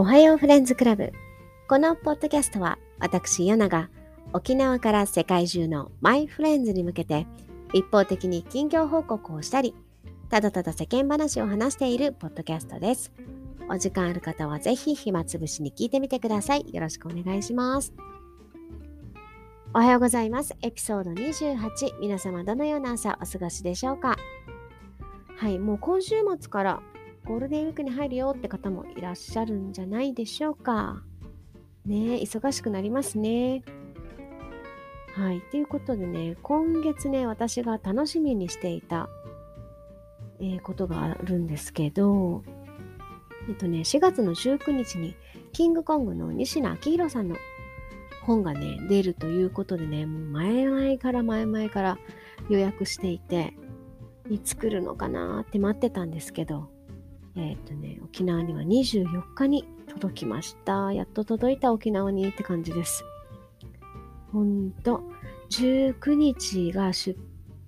おはようフレンズクラブ。このポッドキャストは私、ヨナが沖縄から世界中のマイフレンズに向けて一方的に近況報告をしたり、ただただ世間話を話しているポッドキャストです。お時間ある方はぜひ暇つぶしに聞いてみてください。よろしくお願いします。おはようございます。エピソード28。皆様どのような朝お過ごしでしょうか？はい、もう今週末からゴールデンウィークに入るよって方もいらっしゃるんじゃないでしょうか。ね忙しくなりますね。はい。ということでね、今月ね、私が楽しみにしていた、えー、ことがあるんですけど、えっとね、4月の19日に、キングコングの西野昭弘さんの本がね、出るということでね、もう前々から前々から予約していて、いつ来るのかなって待ってたんですけど、えっ、ー、とね、沖縄には24日に届きました。やっと届いた沖縄にって感じです。ほんと、19日が出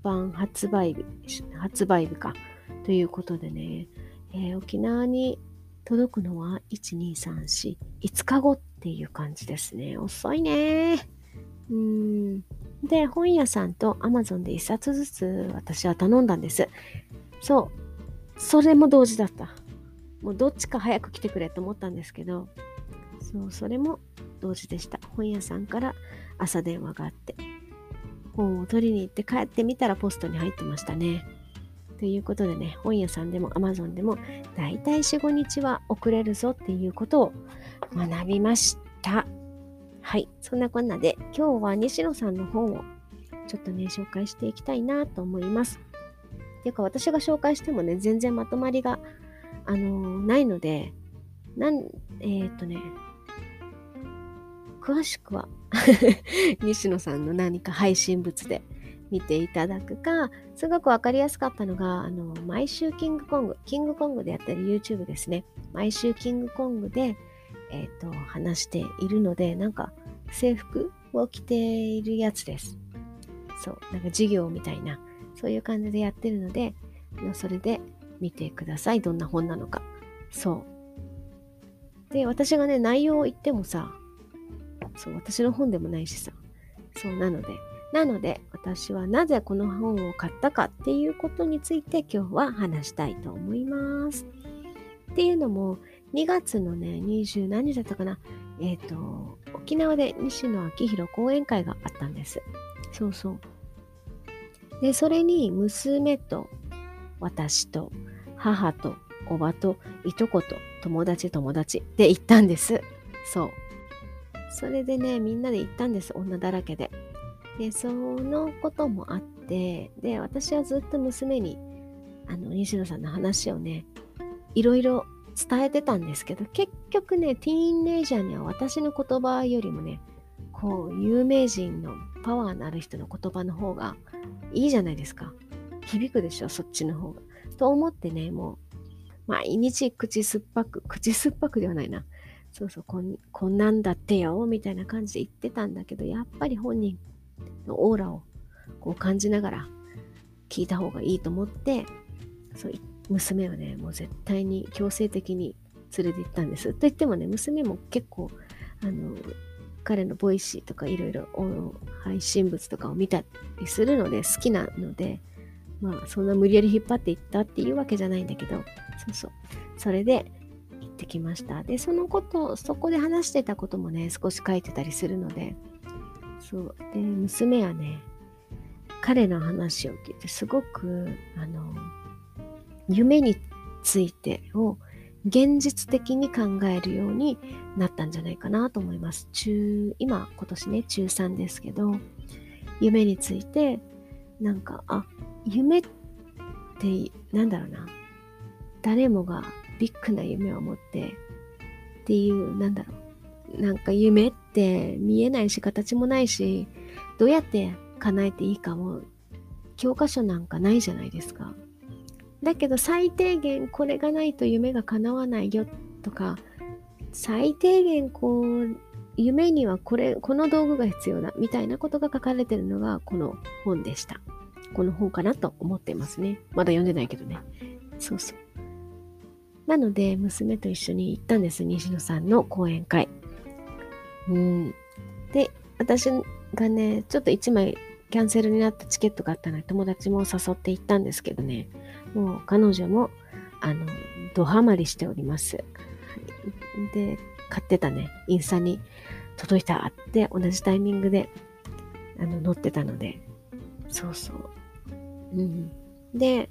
版発売日、発売日か。ということでね、えー、沖縄に届くのは1、2、3、4、5日後っていう感じですね。遅いね。うん。で、本屋さんと Amazon で1冊ずつ私は頼んだんです。そう。それも同時だった。もうどっちか早く来てくれと思ったんですけど、そう、それも同時でした。本屋さんから朝電話があって、本を取りに行って帰ってみたらポストに入ってましたね。ということでね、本屋さんでも Amazon でもだいたい4、5日は遅れるぞっていうことを学びました。はい。そんなこんなで今日は西野さんの本をちょっとね、紹介していきたいなと思います。ていうか私が紹介してもね、全然まとまりが、あのー、ないので、なん、えー、っとね、詳しくは 西野さんの何か配信物で見ていただくか、すごくわかりやすかったのが、あの、毎週キングコング、キングコングでやってる YouTube ですね。毎週キングコングで、えっ、と、話しているので、なんか制服を着ているやつです。そう、なんか授業みたいな。そういう感じでやってるので、それで見てください。どんな本なのか。そう。で、私がね、内容を言ってもさ、そう、私の本でもないしさ。そうなので、なので、私はなぜこの本を買ったかっていうことについて今日は話したいと思います。っていうのも、2月のね、20何日だったかな。えっ、ー、と、沖縄で西野昭弘講演会があったんです。そうそう。で、それに娘と私と母とおばといとこと友達友達で行ったんです。そう。それでね、みんなで行ったんです。女だらけで。で、そのこともあって、で、私はずっと娘に、あの、西野さんの話をね、いろいろ伝えてたんですけど、結局ね、ティーンネイジャーには私の言葉よりもね、こう、有名人のパワーのある人の言葉の方がいいじゃないですか。響くでしょ、そっちの方が。と思ってね、もう、毎日口酸っぱく、口酸っぱくではないな。そうそう、こんこんなんだってよ、みたいな感じで言ってたんだけど、やっぱり本人のオーラをこう感じながら聞いた方がいいと思って、そう娘をね、もう絶対に強制的に連れて行ったんです。と言ってもね、娘も結構、あの、彼の Voicy とかいろいろ配信物とかを見たりするので好きなので、まあそんな無理やり引っ張っていったっていうわけじゃないんだけど、そうそう。それで行ってきました。で、そのこと、そこで話してたこともね、少し書いてたりするので、そう。で、娘はね、彼の話を聞いてすごく、あの、夢についてを現実的に考えるようになったんじゃないかなと思います。中、今、今年ね、中3ですけど、夢について、なんか、あ、夢って、なんだろうな、誰もがビッグな夢を持ってっていう、なんだろう、なんか夢って見えないし、形もないし、どうやって叶えていいかも、教科書なんかないじゃないですか。だけど最低限これがないと夢が叶わないよとか、最低限こう、夢にはこれ、この道具が必要だみたいなことが書かれてるのがこの本でした。この本かなと思ってますね。まだ読んでないけどね。そうそう。なので、娘と一緒に行ったんです、西野さんの講演会。うん。で、私がね、ちょっと1枚キャンセルになったチケットがあったので、友達も誘って行ったんですけどね、もう彼女も、あの、ドハマりしております。で、買ってたね、インスタに届いたって同じタイミングで、あの、載ってたので、そうそう。うん。で、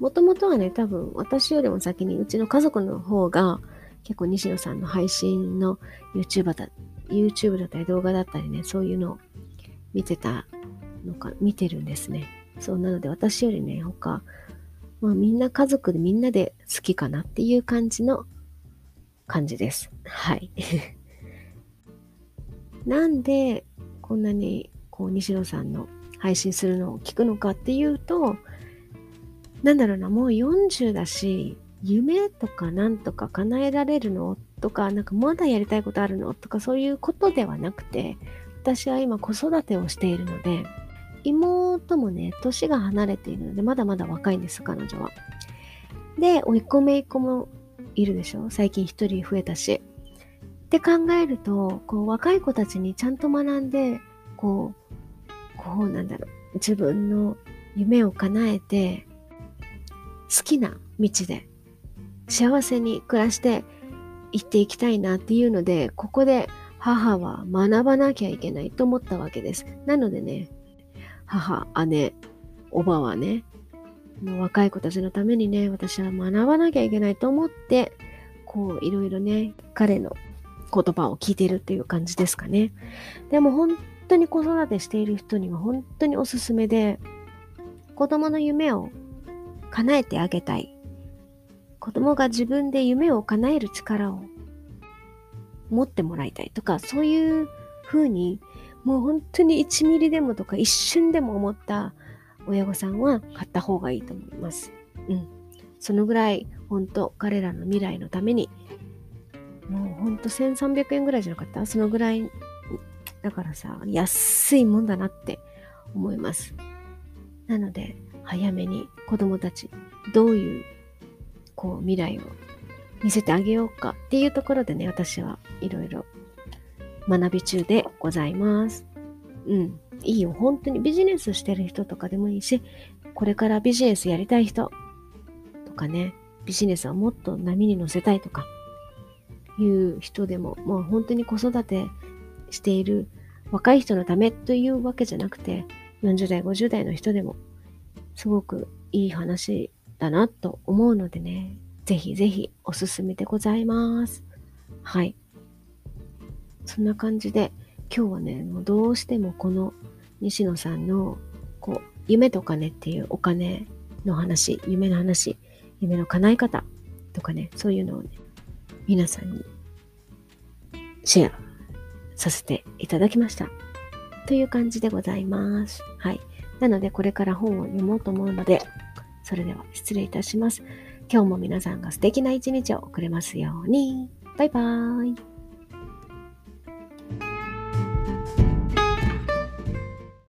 もともとはね、多分私よりも先にうちの家族の方が結構西野さんの配信の YouTuber だ YouTube だったり動画だったりね、そういうのを見てたのか、見てるんですね。そうなので私よりね、他、まあみんな家族でみんなで好きかなっていう感じの感じです。はい。なんでこんなにこう西野さんの配信するのを聞くのかっていうと、なんだろうな、もう40だし、夢とかなんとか叶えられるの？とか、なんかまだやりたいことあるの？とかそういうことではなくて、私は今子育てをしているので、妹もね、年が離れているので、まだまだ若いんです、彼女は。で、甥っ子姪っ子もいるでしょ？最近一人増えたし。って考えると、こう、若い子たちにちゃんと学んで、こう、こうなんだろう、自分の夢を叶えて、好きな道で幸せに暮らして生きていきたいなっていうので、ここで母は学ばなきゃいけないと思ったわけです。なのでね、母、姉、おばはね、もう若い子たちのためにね、私は学ばなきゃいけないと思って、こう、いろいろね、彼の言葉を聞いているっていう感じですかね。でも本当に子育てしている人には本当におすすめで、子供の夢を叶えてあげたい。子供が自分で夢を叶える力を持ってもらいたいとか、そういう風に、もう本当に1ミリでもとか一瞬でも思った親御さんは買った方がいいと思います。うん。そのぐらい、本当彼らの未来のために、もう本当1300円ぐらいじゃなかった？そのぐらい、だからさ、安いもんだなって思います。なので、早めに子供たちどういうこう未来を見せてあげようかっていうところでね、私はいろいろ学び中でございます。うん。いいよ。本当にビジネスしてる人とかでもいいし、これからビジネスやりたい人とかね、ビジネスをもっと波に乗せたいとかいう人でも、もう本当に子育てしている若い人のためというわけじゃなくて、40代、50代の人でもすごくいい話だなと思うのでね、ぜひぜひおすすめでございます。はい。そんな感じで、今日はね、もうどうしてもこの西野さんの、こう、夢と金っていうお金の話、夢の話、夢の叶え方とかね、そういうのをね、皆さんにシェアさせていただきました。という感じでございます。はい。なので、これから本を読もうと思うので、それでは失礼いたします。今日も皆さんが素敵な一日を送れますように。バイバーイ。